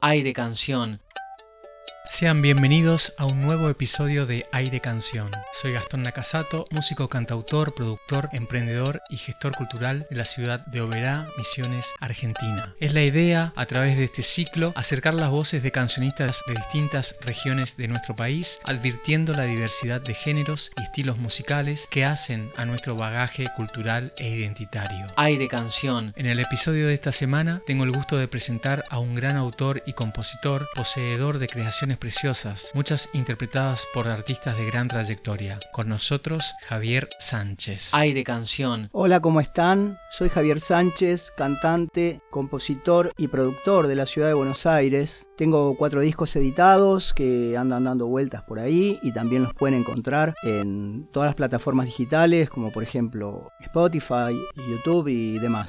Aire Canción. Sean bienvenidos a un nuevo episodio de Aire Canción. Soy Gastón Nakasato, músico, cantautor, productor, emprendedor y gestor cultural de la ciudad de Oberá, Misiones, Argentina. Es la idea, a través de este ciclo, acercar las voces de cancionistas de distintas regiones de nuestro país, advirtiendo la diversidad de géneros y estilos musicales que hacen a nuestro bagaje cultural e identitario. Aire Canción. En el episodio de esta semana tengo el gusto de presentar a un gran autor y compositor, poseedor de creaciones preciosas, muchas interpretadas por artistas de gran trayectoria. Con nosotros, Javier Sánchez. Aire Canción. Hola, ¿cómo están? Soy Javier Sánchez, cantante, compositor y productor de la ciudad de Buenos Aires. Tengo cuatro discos editados que andan dando vueltas por ahí y también los pueden encontrar en todas las plataformas digitales como por ejemplo Spotify, YouTube y demás.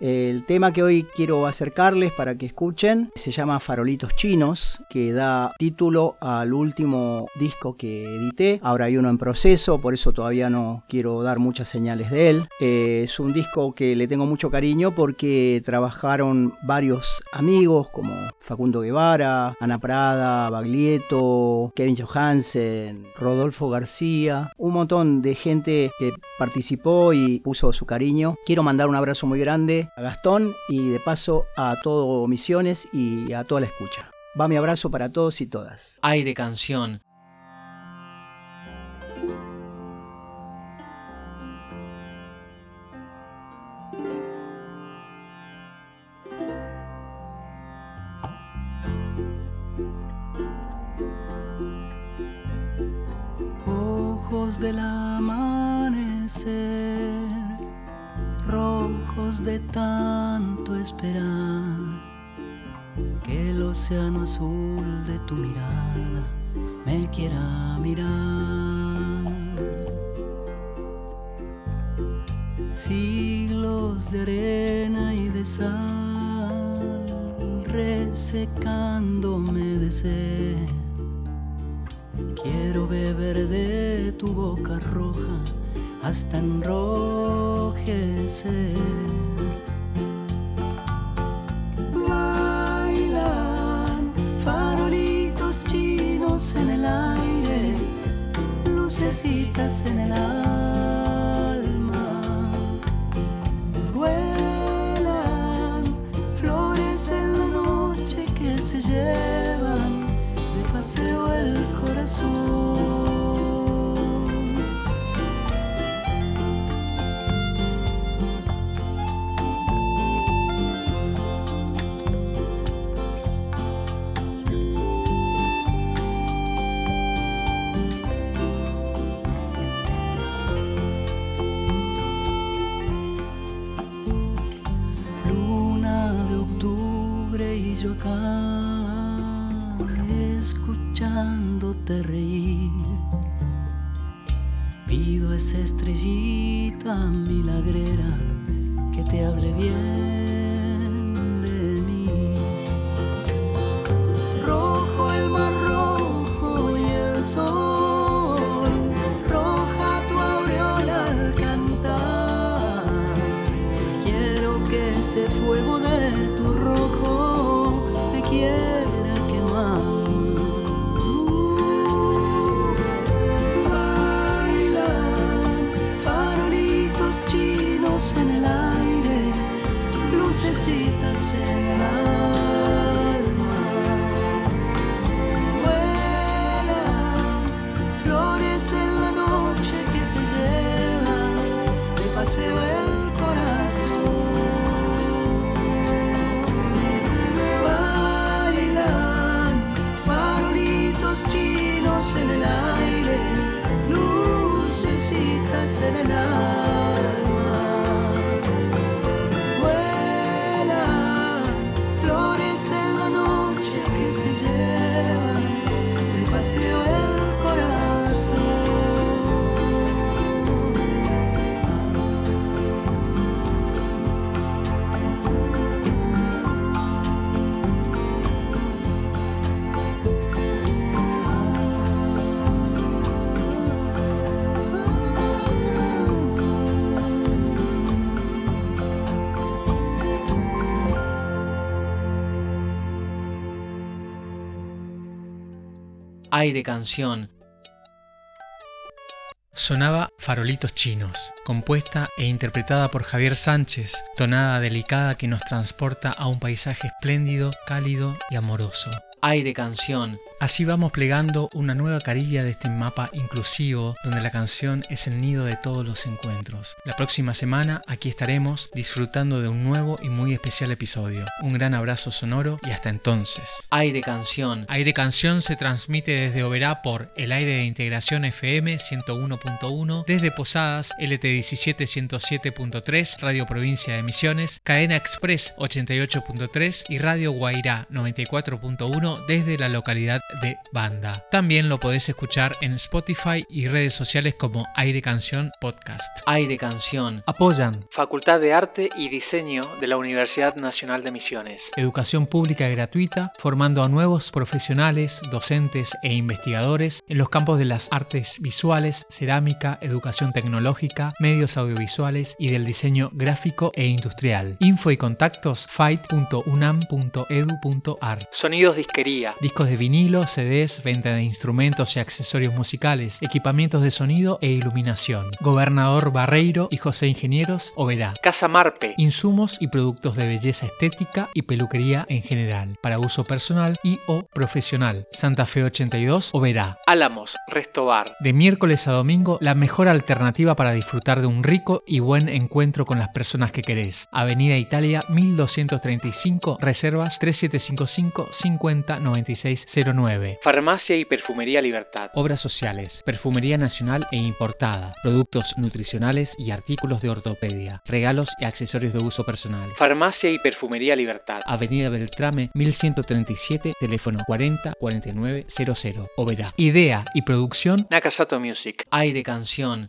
El tema que hoy quiero acercarles para que escuchen se llama Farolitos Chinos, que da título al último disco que edité. Ahora hay uno en proceso, por eso todavía no quiero dar muchas señales de él. Eh, es un disco que le tengo mucho cariño porque trabajaron varios amigos como Facundo Guevara, Ana Prada, Baglietto, Kevin Johansen, Rodolfo García, un montón de gente que participó y puso su cariño. Quiero mandar un abrazo muy grande a Gastón y de paso a todo Misiones y a toda la escucha. Va mi abrazo para todos y todas. Aire Canción. Ojos del amanecer rojos de tanto esperar, que el océano azul de tu mirada me quiera mirar. Siglos de arena y de sal, resecándome de sed. Quiero beber de tu boca roja hasta enrojecer. Bailan farolitos chinos en el aire, lucecitas en el alma. Yo acá escuchándote reír. Pido a esa estrellita milagrera que te hable bien aire canción, Sonaba Farolitos Chinos, compuesta e interpretada por Javier Sánchez, tonada delicada que nos transporta a un paisaje espléndido, cálido y amoroso. Aire canción, Así vamos plegando una nueva carilla de este mapa inclusivo donde la canción es el nido de todos los encuentros. La próxima semana aquí estaremos disfrutando de un nuevo y muy especial episodio. Un gran abrazo sonoro y hasta entonces. aire canción, Aire Canción se transmite desde Oberá por el aire de integración FM 101.1, desde Posadas LT17 107.3, Radio Provincia de Misiones, Cadena Express 88.3 y Radio Guairá 94.1 desde la localidad de Banda. También lo podés escuchar en Spotify y redes sociales como Aire Canción Podcast. aire canción, Apoyan Facultad de Arte y Diseño de la Universidad Nacional de Misiones. Educación pública y gratuita, formando a nuevos profesionales, docentes e investigadores en los campos de las artes visuales, cerámica, educación tecnológica, medios audiovisuales y del diseño gráfico e industrial. Info y contactos fight.unam.edu.ar. Sonidos discos de vinilo, CDs, venta de instrumentos y accesorios musicales, equipamientos de sonido e iluminación. Gobernador Barreiro y José Ingenieros, Oberá. Casa Marpe, insumos y productos de belleza estética y peluquería en general, para uso personal y o profesional. Santa Fe 82, Oberá. Álamos, Restobar. De miércoles a domingo, la mejor alternativa para disfrutar de un rico y buen encuentro con las personas que querés. Avenida Italia 1235, reservas 3755 50 96 09. Farmacia y Perfumería Libertad. Obras sociales, perfumería nacional e importada, productos nutricionales y artículos de ortopedia, regalos y accesorios de uso personal. Farmacia y Perfumería Libertad. Avenida Beltrame 1137, teléfono 40 49 00. Oberá. Idea y producción Nakasato Music. aire canción.